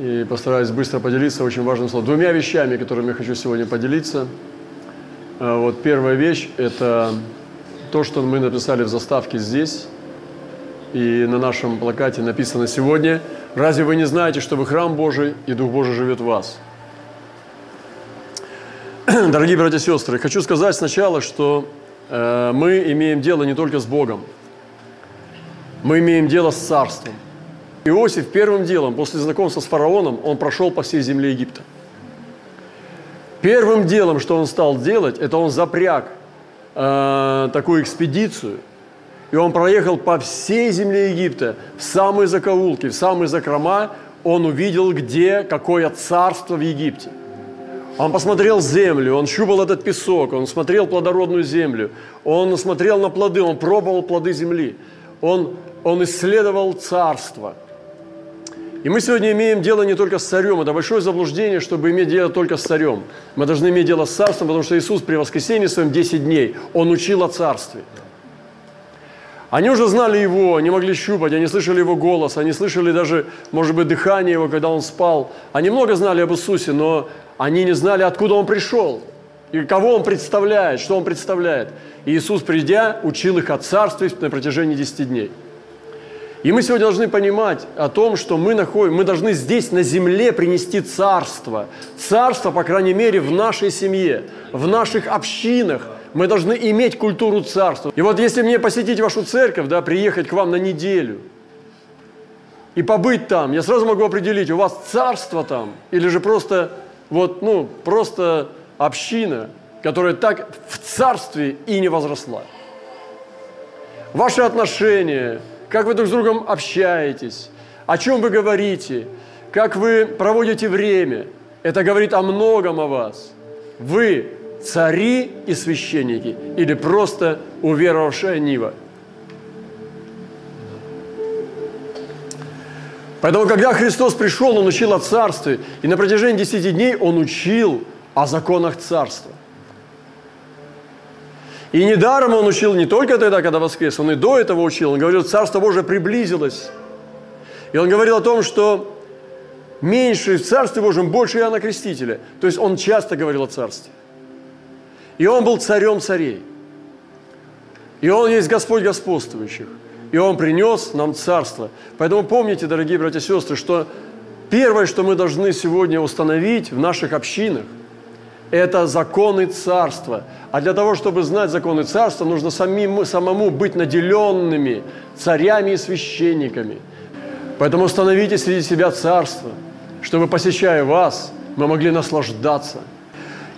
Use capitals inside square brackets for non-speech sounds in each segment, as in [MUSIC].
и постараюсь быстро поделиться очень важным словом. Двумя вещами, которыми я хочу сегодня поделиться. А, вот первая вещь – это то, что мы написали в заставке здесь, и на нашем плакате написано сегодня «Разве вы не знаете, что вы храм Божий, и Дух Божий живет в вас?» [CLEARS THROAT] Дорогие братья и сестры, хочу сказать сначала, что э, мы имеем дело не только с Богом, мы имеем дело с Царством – Иосиф первым делом, после знакомства с фараоном, он прошел по всей земле Египта. Первым делом, что он стал делать, это он запряг э, такую экспедицию, и он проехал по всей земле Египта, в самые закоулки, в самые закрома, он увидел, где, какое царство в Египте. Он посмотрел землю, он щупал этот песок, он смотрел плодородную землю, он смотрел на плоды, он пробовал плоды земли, он, он исследовал царство – и мы сегодня имеем дело не только с царем. Это большое заблуждение, чтобы иметь дело только с царем. Мы должны иметь дело с царством, потому что Иисус при воскресении своем 10 дней, Он учил о царстве. Они уже знали Его, они могли щупать, они слышали Его голос, они слышали даже, может быть, дыхание Его, когда Он спал. Они много знали об Иисусе, но они не знали, откуда Он пришел, и кого Он представляет, что Он представляет. И Иисус, придя, учил их о царстве на протяжении 10 дней. И мы сегодня должны понимать о том, что мы, находим, мы должны здесь, на земле, принести царство. Царство, по крайней мере, в нашей семье, в наших общинах. Мы должны иметь культуру царства. И вот если мне посетить вашу церковь, да, приехать к вам на неделю и побыть там, я сразу могу определить, у вас царство там или же просто, вот, ну, просто община, которая так в царстве и не возросла. Ваши отношения, как вы друг с другом общаетесь, о чем вы говорите, как вы проводите время. Это говорит о многом о вас. Вы цари и священники или просто уверовавшая Нива. Поэтому, когда Христос пришел, Он учил о Царстве, и на протяжении десяти дней Он учил о законах Царства. И недаром он учил не только тогда, когда воскрес, он и до этого учил. Он говорил, Царство Божие приблизилось. И он говорил о том, что меньше в Царстве Божьем, больше Иоанна Крестителя. То есть он часто говорил о Царстве. И он был царем царей. И он есть Господь господствующих. И он принес нам Царство. Поэтому помните, дорогие братья и сестры, что первое, что мы должны сегодня установить в наших общинах, это законы царства. А для того, чтобы знать законы царства, нужно самим, самому быть наделенными царями и священниками. Поэтому установите среди себя царство, чтобы, посещая вас, мы могли наслаждаться.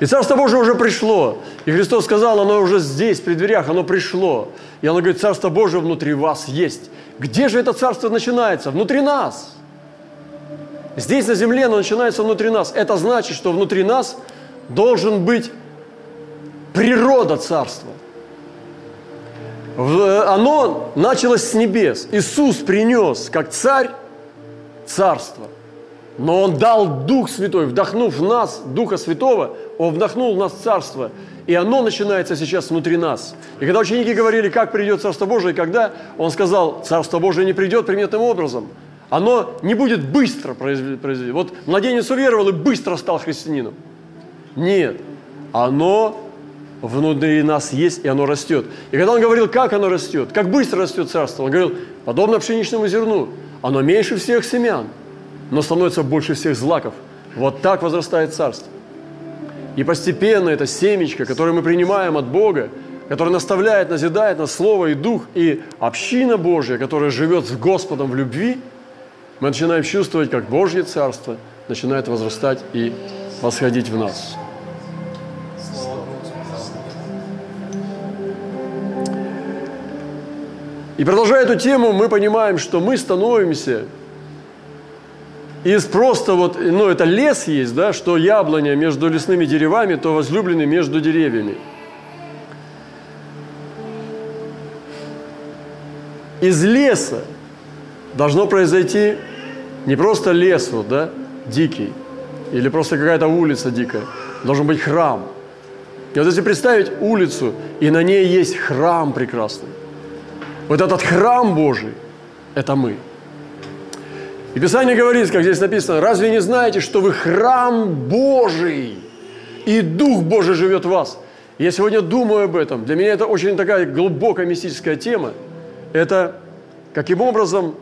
И Царство Божие уже пришло. И Христос сказал, оно уже здесь, при дверях, оно пришло. И оно говорит, Царство Божие внутри вас есть. Где же это Царство начинается? Внутри нас. Здесь на земле оно начинается внутри нас. Это значит, что внутри нас – должен быть природа царства. Оно началось с небес. Иисус принес, как царь, царство. Но Он дал Дух Святой, вдохнув в нас Духа Святого, Он вдохнул в нас царство. И оно начинается сейчас внутри нас. И когда ученики говорили, как придет Царство Божие, когда, Он сказал, Царство Божие не придет приметным образом. Оно не будет быстро произведено. Вот младенец уверовал и быстро стал христианином. Нет, оно внутри нас есть, и оно растет. И когда он говорил, как оно растет, как быстро растет царство, он говорил, подобно пшеничному зерну, оно меньше всех семян, но становится больше всех злаков. Вот так возрастает царство. И постепенно это семечко, которое мы принимаем от Бога, которое наставляет, назидает нас Слово и Дух, и община Божья, которая живет с Господом в любви, мы начинаем чувствовать, как Божье Царство начинает возрастать и восходить в нас. И продолжая эту тему, мы понимаем, что мы становимся из просто вот, ну это лес есть, да, что яблоня между лесными деревами, то возлюбленный между деревьями. Из леса должно произойти не просто лес, вот, да, дикий, или просто какая-то улица дикая. Должен быть храм. И вот если представить улицу, и на ней есть храм прекрасный, вот этот храм Божий – это мы. И Писание говорит, как здесь написано, разве не знаете, что вы храм Божий, и Дух Божий живет в вас? Я сегодня думаю об этом. Для меня это очень такая глубокая мистическая тема. Это каким образом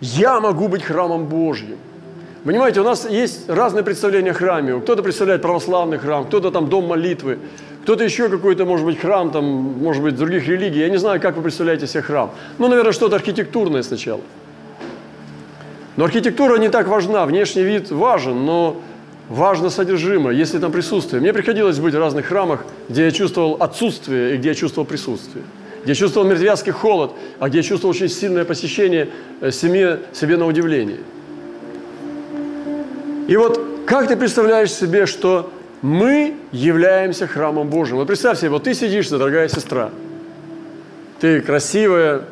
я могу быть храмом Божьим. Понимаете, у нас есть разные представления о храме. Кто-то представляет православный храм, кто-то там дом молитвы, кто-то еще какой-то, может быть, храм, там, может быть, других религий. Я не знаю, как вы представляете себе храм. Ну, наверное, что-то архитектурное сначала. Но архитектура не так важна, внешний вид важен, но важно содержимое, если там присутствие. Мне приходилось быть в разных храмах, где я чувствовал отсутствие и где я чувствовал присутствие. Где я чувствовал мертвяцкий холод, а где я чувствовал очень сильное посещение э, семье, себе на удивление. И вот как ты представляешь себе, что мы являемся храмом Божьим? Вот представь себе, вот ты сидишь, дорогая сестра. Ты красивая,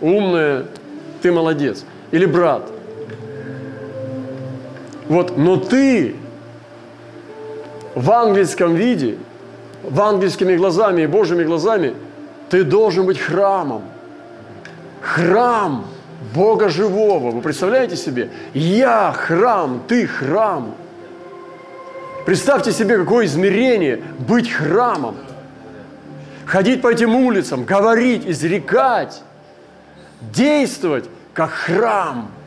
умная, ты молодец. Или брат. Вот, но ты в ангельском виде, в ангельскими глазами и Божьими глазами, ты должен быть храмом. Храм Бога живого. Вы представляете себе? Я храм, ты храм. Представьте себе, какое измерение быть храмом. Ходить по этим улицам, говорить, изрекать, действовать как храм –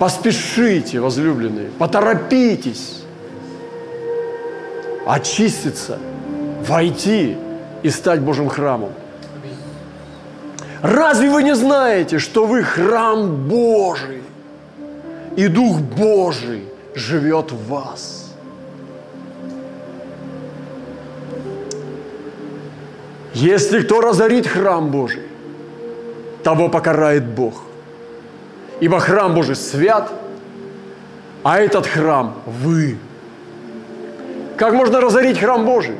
Поспешите, возлюбленные, поторопитесь очиститься, войти и стать Божьим храмом. Разве вы не знаете, что вы храм Божий, и Дух Божий живет в вас? Если кто разорит храм Божий, того покарает Бог – ибо храм Божий свят, а этот храм – вы. Как можно разорить храм Божий?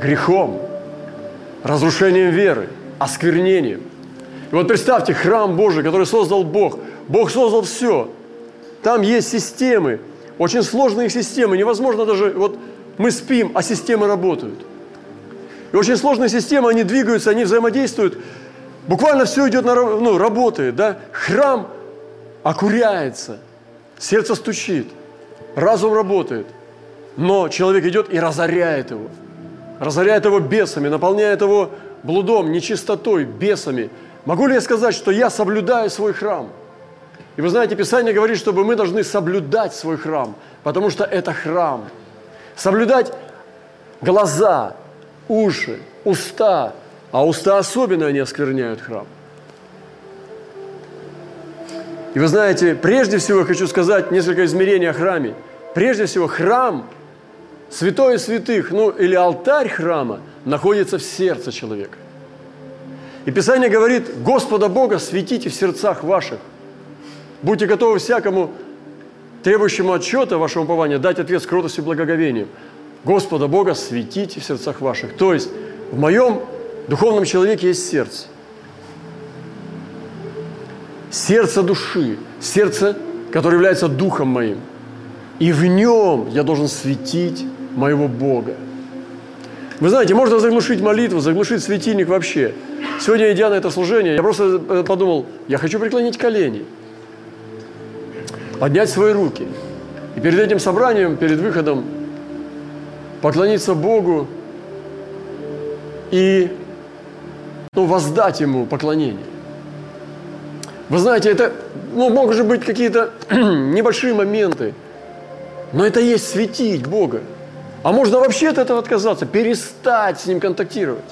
Грехом, разрушением веры, осквернением. И вот представьте, храм Божий, который создал Бог. Бог создал все. Там есть системы, очень сложные системы. Невозможно даже, вот мы спим, а системы работают. И очень сложные системы, они двигаются, они взаимодействуют – Буквально все идет, на, ну, работает, да? Храм окуряется, сердце стучит, разум работает. Но человек идет и разоряет его. Разоряет его бесами, наполняет его блудом, нечистотой, бесами. Могу ли я сказать, что я соблюдаю свой храм? И вы знаете, Писание говорит, чтобы мы должны соблюдать свой храм, потому что это храм. Соблюдать глаза, уши, уста – а уста особенно они оскверняют храм. И вы знаете, прежде всего хочу сказать несколько измерений о храме. Прежде всего, храм, святое святых, ну или алтарь храма, находится в сердце человека. И Писание говорит, Господа Бога светите в сердцах ваших. Будьте готовы всякому требующему отчета вашего упования дать ответ с кротостью и благоговением. Господа Бога светите в сердцах ваших. То есть в моем духовном человеке есть сердце. Сердце души, сердце, которое является духом моим. И в нем я должен светить моего Бога. Вы знаете, можно заглушить молитву, заглушить светильник вообще. Сегодня, идя на это служение, я просто э, подумал, я хочу преклонить колени, поднять свои руки. И перед этим собранием, перед выходом, поклониться Богу и ну, воздать Ему поклонение. Вы знаете, это ну, могут же быть какие-то [CLEARS THROAT] небольшие моменты, но это есть светить Бога. А можно вообще от этого отказаться, перестать с Ним контактировать.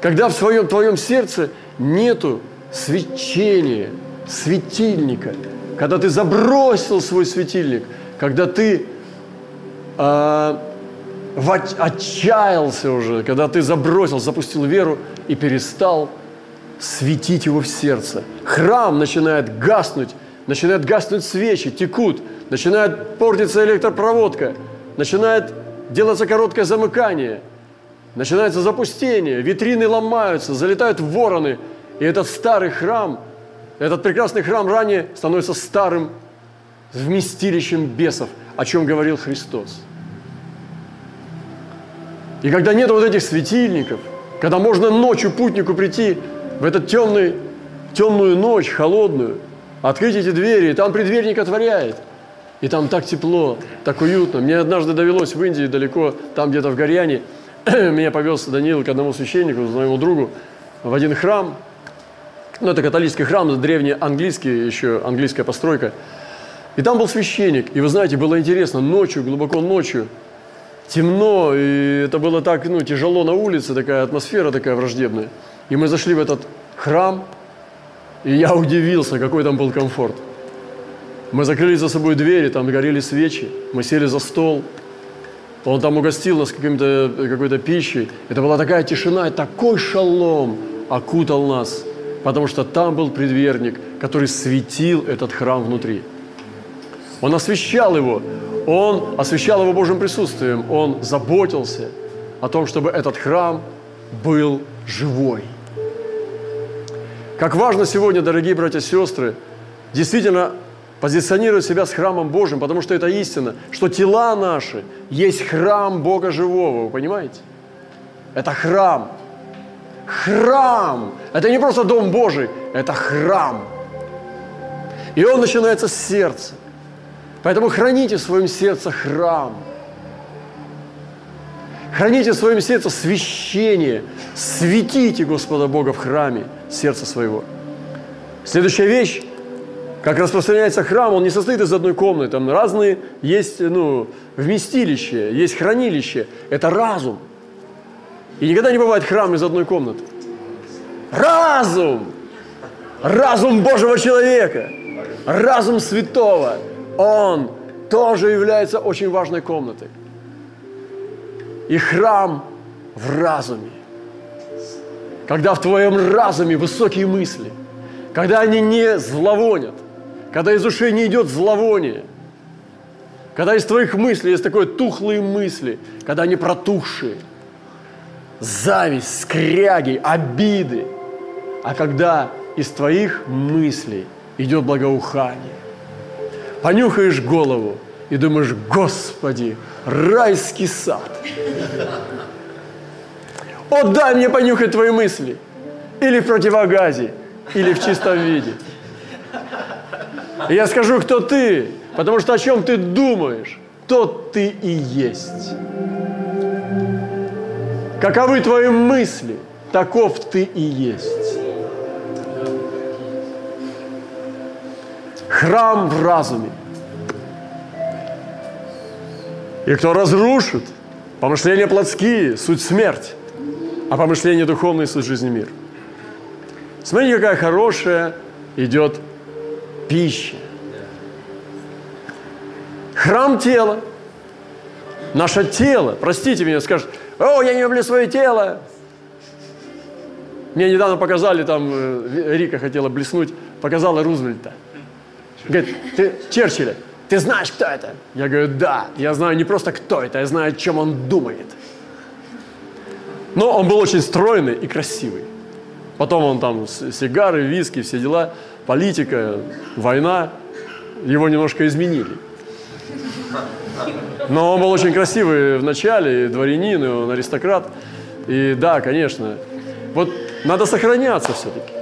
Когда в своем твоем сердце нету свечения, светильника, когда ты забросил свой светильник, когда ты э, отчаялся уже, когда ты забросил, запустил веру и перестал светить его в сердце. Храм начинает гаснуть, начинает гаснуть свечи, текут, начинает портиться электропроводка, начинает делаться короткое замыкание, начинается запустение, витрины ломаются, залетают вороны, и этот старый храм, этот прекрасный храм ранее становится старым вместилищем бесов, о чем говорил Христос – и когда нет вот этих светильников, когда можно ночью путнику прийти в этот темный темную ночь, холодную, открыть эти двери, и там предверник отворяет. И там так тепло, так уютно. Мне однажды довелось в Индии, далеко, там где-то в Горьяне, [CLEARS THROAT] меня повез Даниил к одному священнику, моему другу, в один храм. Ну, это католический храм, древний английский, еще английская постройка. И там был священник. И вы знаете, было интересно, ночью, глубоко ночью, темно, и это было так, ну, тяжело на улице, такая атмосфера такая враждебная. И мы зашли в этот храм, и я [LAUGHS] удивился, какой там был комфорт. Мы закрыли за собой двери, там горели свечи, мы сели за стол, он там угостил нас каким-то, какой-то пищей. Это была такая тишина, и такой шалом окутал нас, потому что там был предверник, который светил этот храм внутри. Он освещал его, он освещал его Божьим присутствием, он заботился о том, чтобы этот храм был живой. Как важно сегодня, дорогие братья и сестры, действительно позиционировать себя с храмом Божьим, потому что это истина, что тела наши есть храм Бога живого, вы понимаете? Это храм. Храм! Это не просто Дом Божий, это храм. И он начинается с сердца. Поэтому храните в своем сердце храм. Храните в своем сердце священие. Светите Господа Бога в храме сердца своего. Следующая вещь, как распространяется храм, он не состоит из одной комнаты. Там разные есть ну, вместилища, есть хранилище. Это разум. И никогда не бывает храм из одной комнаты. Разум! Разум Божьего человека. Разум святого. Он тоже является очень важной комнатой. И храм в разуме. Когда в твоем разуме высокие мысли, когда они не зловонят, когда из ушей не идет зловоние, когда из твоих мыслей есть такое тухлые мысли, когда они протухшие, зависть, скряги, обиды, а когда из твоих мыслей идет благоухание, понюхаешь голову и думаешь, Господи, райский сад. О, дай мне понюхать твои мысли. Или в противогазе, или в чистом виде. Я скажу, кто ты, потому что о чем ты думаешь, тот ты и есть. Каковы твои мысли, таков ты и есть. Храм в разуме. И кто разрушит помышления плотские, суть смерть, а помышления духовные, суть жизни мир. Смотрите, какая хорошая идет пища. Храм тела. Наше тело, простите меня, скажет, о, я не люблю свое тело. Мне недавно показали, там э, Рика хотела блеснуть, показала Рузвельта. Говорит, ты, Черчилля, ты знаешь, кто это? Я говорю, да, я знаю не просто кто это, я знаю, о чем он думает. Но он был очень стройный и красивый. Потом он там сигары, виски, все дела, политика, война, его немножко изменили. Но он был очень красивый в начале, дворянин, он аристократ. И да, конечно. Вот надо сохраняться все-таки.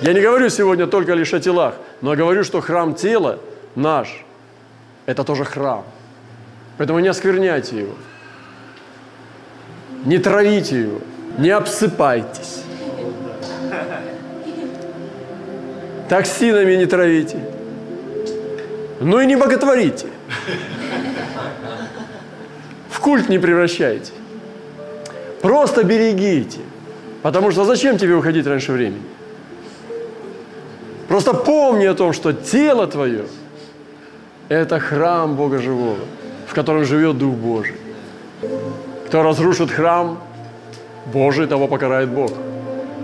Я не говорю сегодня только лишь о телах, но говорю, что храм тела наш – это тоже храм. Поэтому не оскверняйте его. Не травите его. Не обсыпайтесь. Токсинами не травите. Ну и не боготворите. В культ не превращайте. Просто берегите. Потому что зачем тебе уходить раньше времени? Просто помни о том, что тело твое – это храм Бога Живого, в котором живет Дух Божий. Кто разрушит храм Божий, того покарает Бог.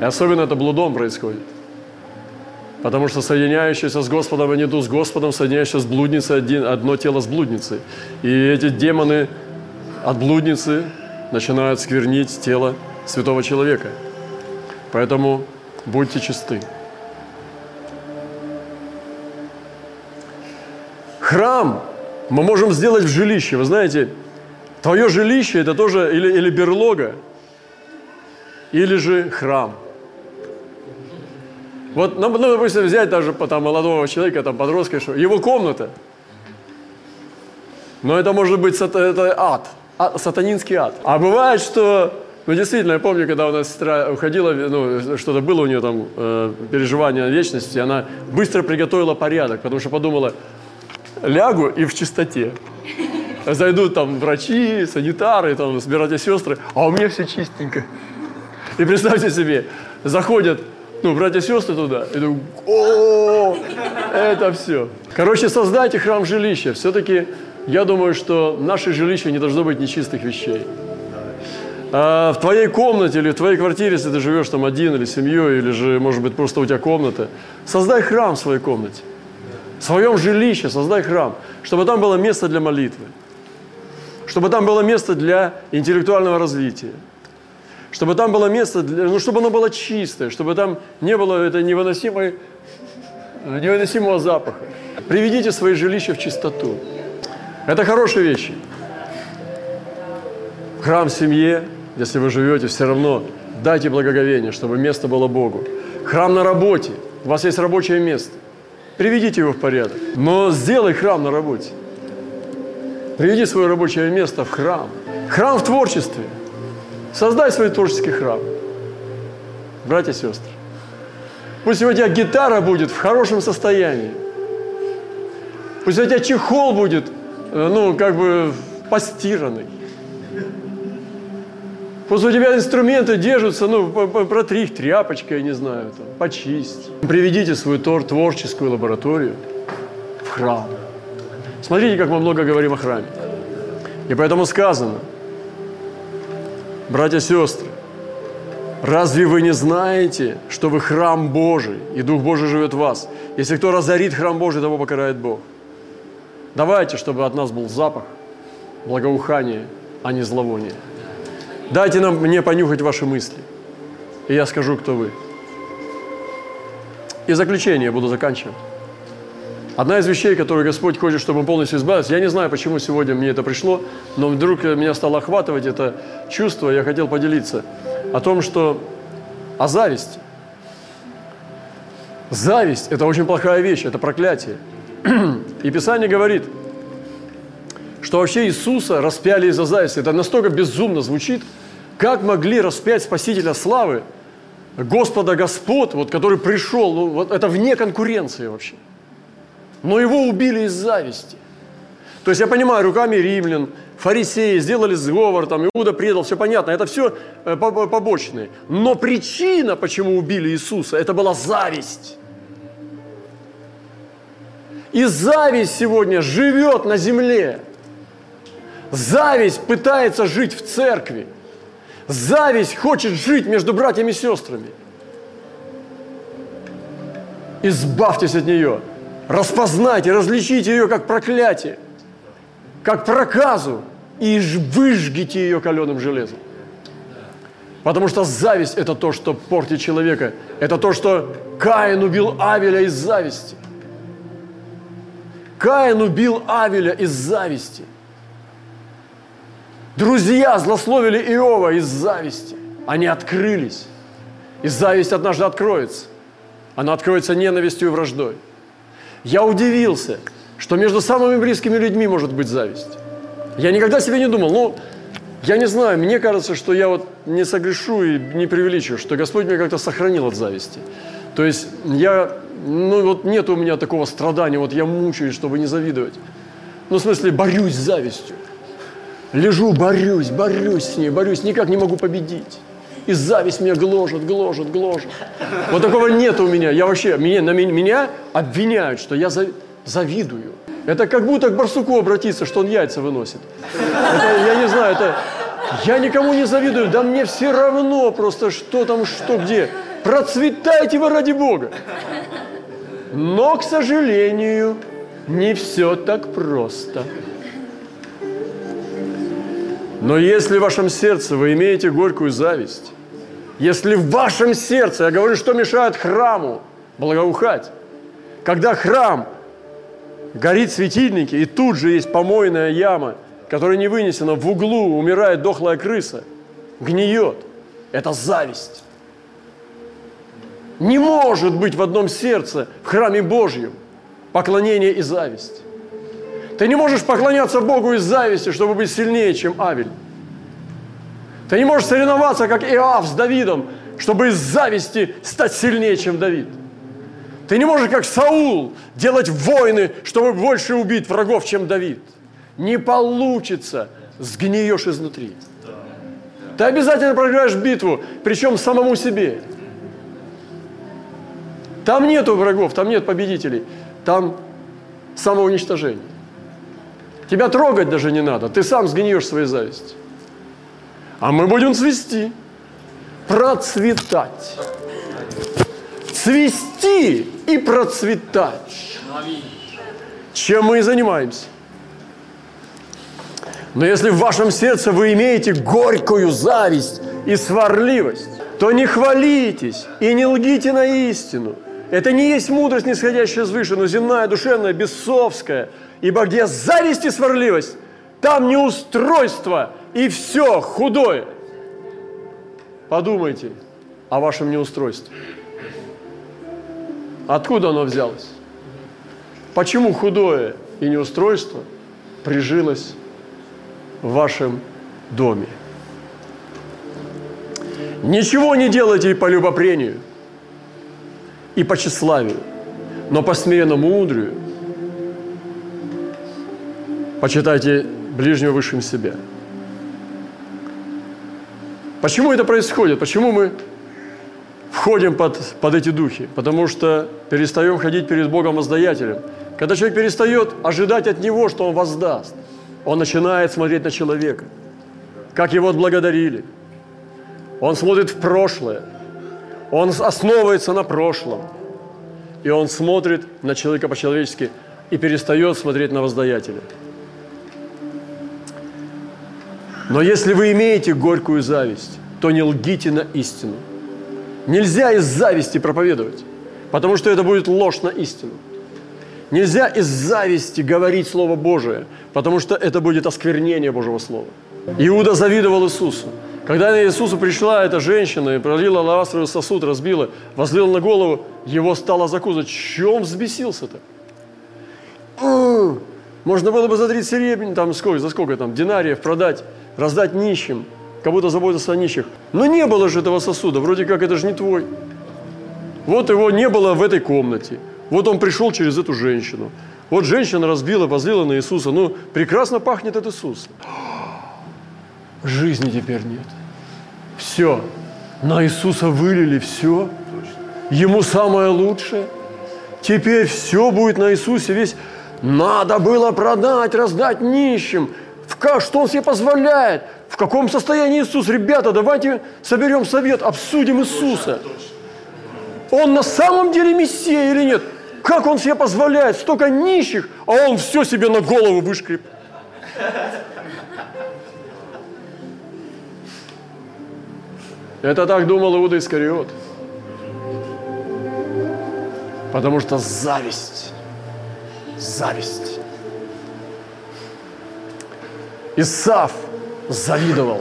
И особенно это блудом происходит. Потому что соединяющийся с Господом, а не дух с Господом, соединяющийся с блудницей, один, одно тело с блудницей. И эти демоны от блудницы начинают сквернить тело святого человека. Поэтому будьте чисты. Храм мы можем сделать в жилище. Вы знаете, твое жилище – это тоже или, или берлога, или же храм. Вот, ну, ну, допустим, взять даже там, молодого человека, там, подростка, что его комната, но это может быть это ад, а, сатанинский ад. А бывает, что, ну действительно, я помню, когда у нас сестра уходила, ну что-то было у нее там, э, переживание вечности, она быстро приготовила порядок, потому что подумала, лягу и в чистоте. Зайдут там врачи, санитары, там, братья сестры, а у меня все чистенько. И представьте себе, заходят ну, братья сестры туда, и думаю, о, это все. Короче, создайте храм жилища. Все-таки я думаю, что наше жилище не должно быть нечистых вещей. А в твоей комнате или в твоей квартире, если ты живешь там один или семьей, или же, может быть, просто у тебя комната, создай храм в своей комнате. В своем жилище создай храм, чтобы там было место для молитвы, чтобы там было место для интеллектуального развития, чтобы там было место, для, ну, чтобы оно было чистое, чтобы там не было этой невыносимой, невыносимого запаха. Приведите свои жилища в чистоту. Это хорошие вещи. Храм в семье, если вы живете, все равно дайте благоговение, чтобы место было Богу. Храм на работе, у вас есть рабочее место. Приведите его в порядок. Но сделай храм на работе. Приведи свое рабочее место в храм. Храм в творчестве. Создай свой творческий храм. Братья и сестры. Пусть у тебя гитара будет в хорошем состоянии. Пусть у тебя чехол будет Э, ну, как бы постиранный. Пусть у тебя инструменты держатся, ну, протри их тряпочкой, я не знаю, там, почисть. Приведите свою тор творческую лабораторию в храм. Смотрите, как мы много говорим о храме. И поэтому сказано, братья и сестры, разве вы не знаете, что вы храм Божий, и Дух Божий живет в вас? Если кто разорит храм Божий, того покарает Бог. Давайте, чтобы от нас был запах, благоухание, а не зловоние. Дайте нам, мне понюхать ваши мысли, и я скажу, кто вы. И заключение буду заканчивать. Одна из вещей, которую Господь хочет, чтобы мы полностью избавились, я не знаю, почему сегодня мне это пришло, но вдруг меня стало охватывать это чувство, я хотел поделиться о том, что о зависти. Зависть – это очень плохая вещь, это проклятие [CLEARS THROAT] – и Писание говорит, что вообще Иисуса распяли из-за зависти. Это настолько безумно звучит. Как могли распять Спасителя славы, Господа Господ, вот, который пришел, ну, вот это вне конкуренции вообще. Но его убили из зависти. То есть я понимаю, руками римлян, фарисеи сделали сговор, там Иуда предал, все понятно, это все э, побочные. Но причина, почему убили Иисуса, это была зависть. И зависть сегодня живет на земле. Зависть пытается жить в церкви. Зависть хочет жить между братьями и сестрами. Избавьтесь от нее. Распознайте, различите ее как проклятие, как проказу, и выжгите ее каленым железом. Потому что зависть – это то, что портит человека. Это то, что Каин убил Авеля из зависти. Каин убил Авеля из зависти. Друзья злословили Иова из зависти. Они открылись. И зависть однажды откроется. Она откроется ненавистью и враждой. Я удивился, что между самыми близкими людьми может быть зависть. Я никогда себе не думал, ну, я не знаю, мне кажется, что я вот не согрешу и не преувеличу, что Господь меня как-то сохранил от зависти. То есть я ну вот нет у меня такого страдания, вот я мучаюсь, чтобы не завидовать. Ну, в смысле, борюсь с завистью. Лежу, борюсь, борюсь с ней, борюсь, никак не могу победить. И зависть меня гложет, гложет, гложет. Вот такого нет у меня. Я вообще, меня, на меня обвиняют, что я завидую. Это как будто к барсуку обратиться, что он яйца выносит. Это, я не знаю, это... Я никому не завидую, да мне все равно просто, что там, что где. Процветайте вы ради Бога. Но, к сожалению, не все так просто. Но если в вашем сердце вы имеете горькую зависть, если в вашем сердце, я говорю, что мешает храму благоухать, когда храм горит светильники, и тут же есть помойная яма, которая не вынесена, в углу умирает дохлая крыса, гниет. Это зависть. Не может быть в одном сердце, в храме Божьем, поклонение и зависть. Ты не можешь поклоняться Богу из зависти, чтобы быть сильнее, чем Авель. Ты не можешь соревноваться, как Иоав с Давидом, чтобы из зависти стать сильнее, чем Давид. Ты не можешь, как Саул, делать войны, чтобы больше убить врагов, чем Давид. Не получится, сгниешь изнутри. Ты обязательно проиграешь битву, причем самому себе. Там нету врагов, там нет победителей, там самоуничтожение. Тебя трогать даже не надо, ты сам сгниешь своей зависти. А мы будем цвести, процветать. Цвести и процветать. Чем мы и занимаемся. Но если в вашем сердце вы имеете горькую зависть и сварливость, то не хвалитесь и не лгите на истину. Это не есть мудрость, нисходящая свыше, но земная, душевная, бесовская. Ибо где зависть и сварливость, там неустройство и все худое. Подумайте о вашем неустройстве. Откуда оно взялось? Почему худое и неустройство прижилось в вашем доме? Ничего не делайте по любопрению и по тщеславию, но по смиренному мудрию почитайте ближнего высшим себя. Почему это происходит? Почему мы входим под, под эти духи? Потому что перестаем ходить перед Богом воздаятелем. Когда человек перестает ожидать от Него, что Он воздаст, он начинает смотреть на человека, как его отблагодарили. Он смотрит в прошлое, он основывается на прошлом, и он смотрит на человека по-человечески и перестает смотреть на воздаятеля. Но если вы имеете горькую зависть, то не лгите на истину. Нельзя из зависти проповедовать, потому что это будет ложь на истину. Нельзя из зависти говорить Слово Божие, потому что это будет осквернение Божьего Слова. Иуда завидовал Иисусу. Когда на Иисусу пришла эта женщина и пролила лавастровый сосуд, разбила, возлила на голову, его стало закусывать. Чем взбесился-то? Можно было бы за 30 серебрян, там сколько, за сколько там, динариев продать раздать нищим, как будто заботиться о нищих. Но не было же этого сосуда, вроде как это же не твой. Вот его не было в этой комнате. Вот он пришел через эту женщину. Вот женщина разбила, возлила на Иисуса. Ну, прекрасно пахнет от Иисуса. Жизни теперь нет. Все. На Иисуса вылили все. Ему самое лучшее. Теперь все будет на Иисусе весь. Надо было продать, раздать нищим – в, что он себе позволяет? В каком состоянии Иисус? Ребята, давайте соберем совет, обсудим Иисуса. Он на самом деле Мессия или нет? Как он себе позволяет? Столько нищих, а он все себе на голову вышкреп. Это так думал Иуда Искариот. Потому что зависть, зависть Исав завидовал.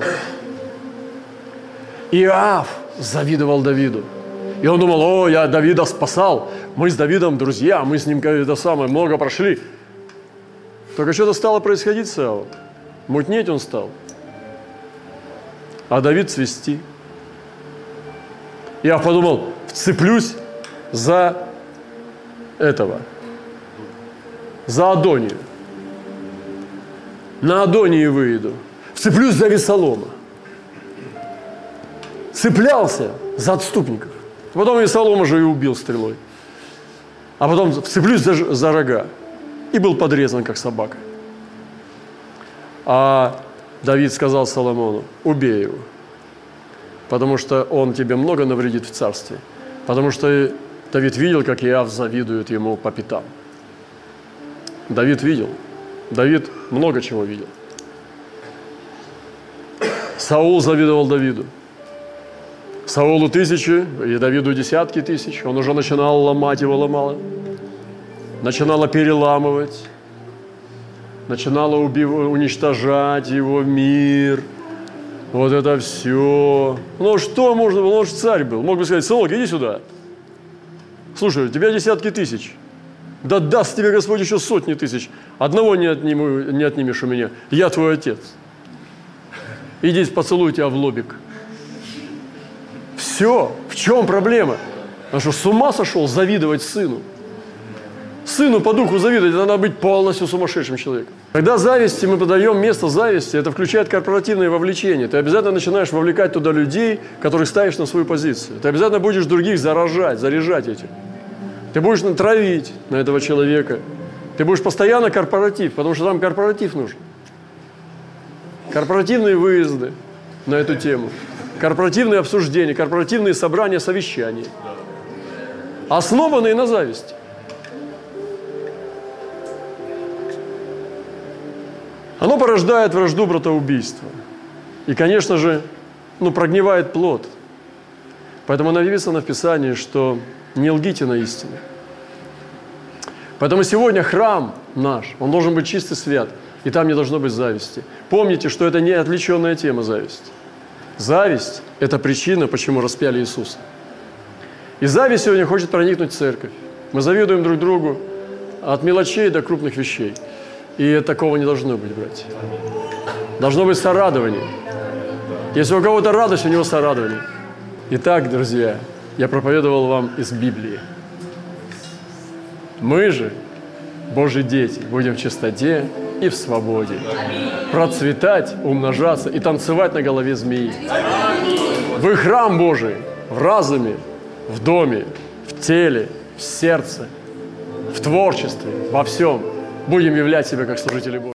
Иав завидовал Давиду. И он думал, о, я Давида спасал, мы с Давидом друзья, мы с ним это самое, много прошли. Только что-то стало происходить с Иавом. Мутнеть он стал. А Давид цвести. Я подумал, вцеплюсь за этого, за Адонию на Адонии выйду, вцеплюсь за Весолома. Цеплялся за отступников. Потом Весолома же и убил стрелой. А потом вцеплюсь за, за рога. И был подрезан, как собака. А Давид сказал Соломону, убей его, потому что он тебе много навредит в царстве. Потому что Давид видел, как Иав завидует ему по пятам. Давид видел – Давид много чего видел. Саул завидовал Давиду. Саулу тысячи, и Давиду десятки тысяч. Он уже начинал ломать его, ломало. Начинала переламывать. Начинала убив... уничтожать его мир. Вот это все. Ну что можно было? Он же царь был. Мог бы сказать, сынок, иди сюда. Слушай, у тебя десятки тысяч. Да даст тебе Господь еще сотни тысяч. Одного не, отниму, не отнимешь у меня. Я твой отец. Иди поцелуй тебя в лобик. Все. В чем проблема? Он что, с ума сошел завидовать сыну? Сыну по духу завидовать, надо быть полностью сумасшедшим человеком. Когда зависти мы подаем место зависти, это включает корпоративное вовлечение. Ты обязательно начинаешь вовлекать туда людей, которых ставишь на свою позицию. Ты обязательно будешь других заражать, заряжать этим. Ты будешь травить на этого человека. Ты будешь постоянно корпоратив, потому что там корпоратив нужен. Корпоративные выезды на эту тему, корпоративные обсуждения, корпоративные собрания, совещания, основанные на зависти. Оно порождает вражду братоубийства. И, конечно же, ну, прогнивает плод. Поэтому написано в Писании, что не лгите на истину. Поэтому сегодня храм наш, он должен быть чистый свят, и там не должно быть зависти. Помните, что это не отвлеченная тема зависть. Зависть – это причина, почему распяли Иисуса. И зависть сегодня хочет проникнуть в церковь. Мы завидуем друг другу от мелочей до крупных вещей – и такого не должно быть, братья. Должно быть сорадование. Если у кого-то радость, у него сорадование. Итак, друзья, я проповедовал вам из Библии. Мы же, Божьи дети, будем в чистоте и в свободе. Процветать, умножаться и танцевать на голове змеи. Вы храм Божий в разуме, в доме, в теле, в сердце, в творчестве, во всем – будем являть себя как служители Божьи.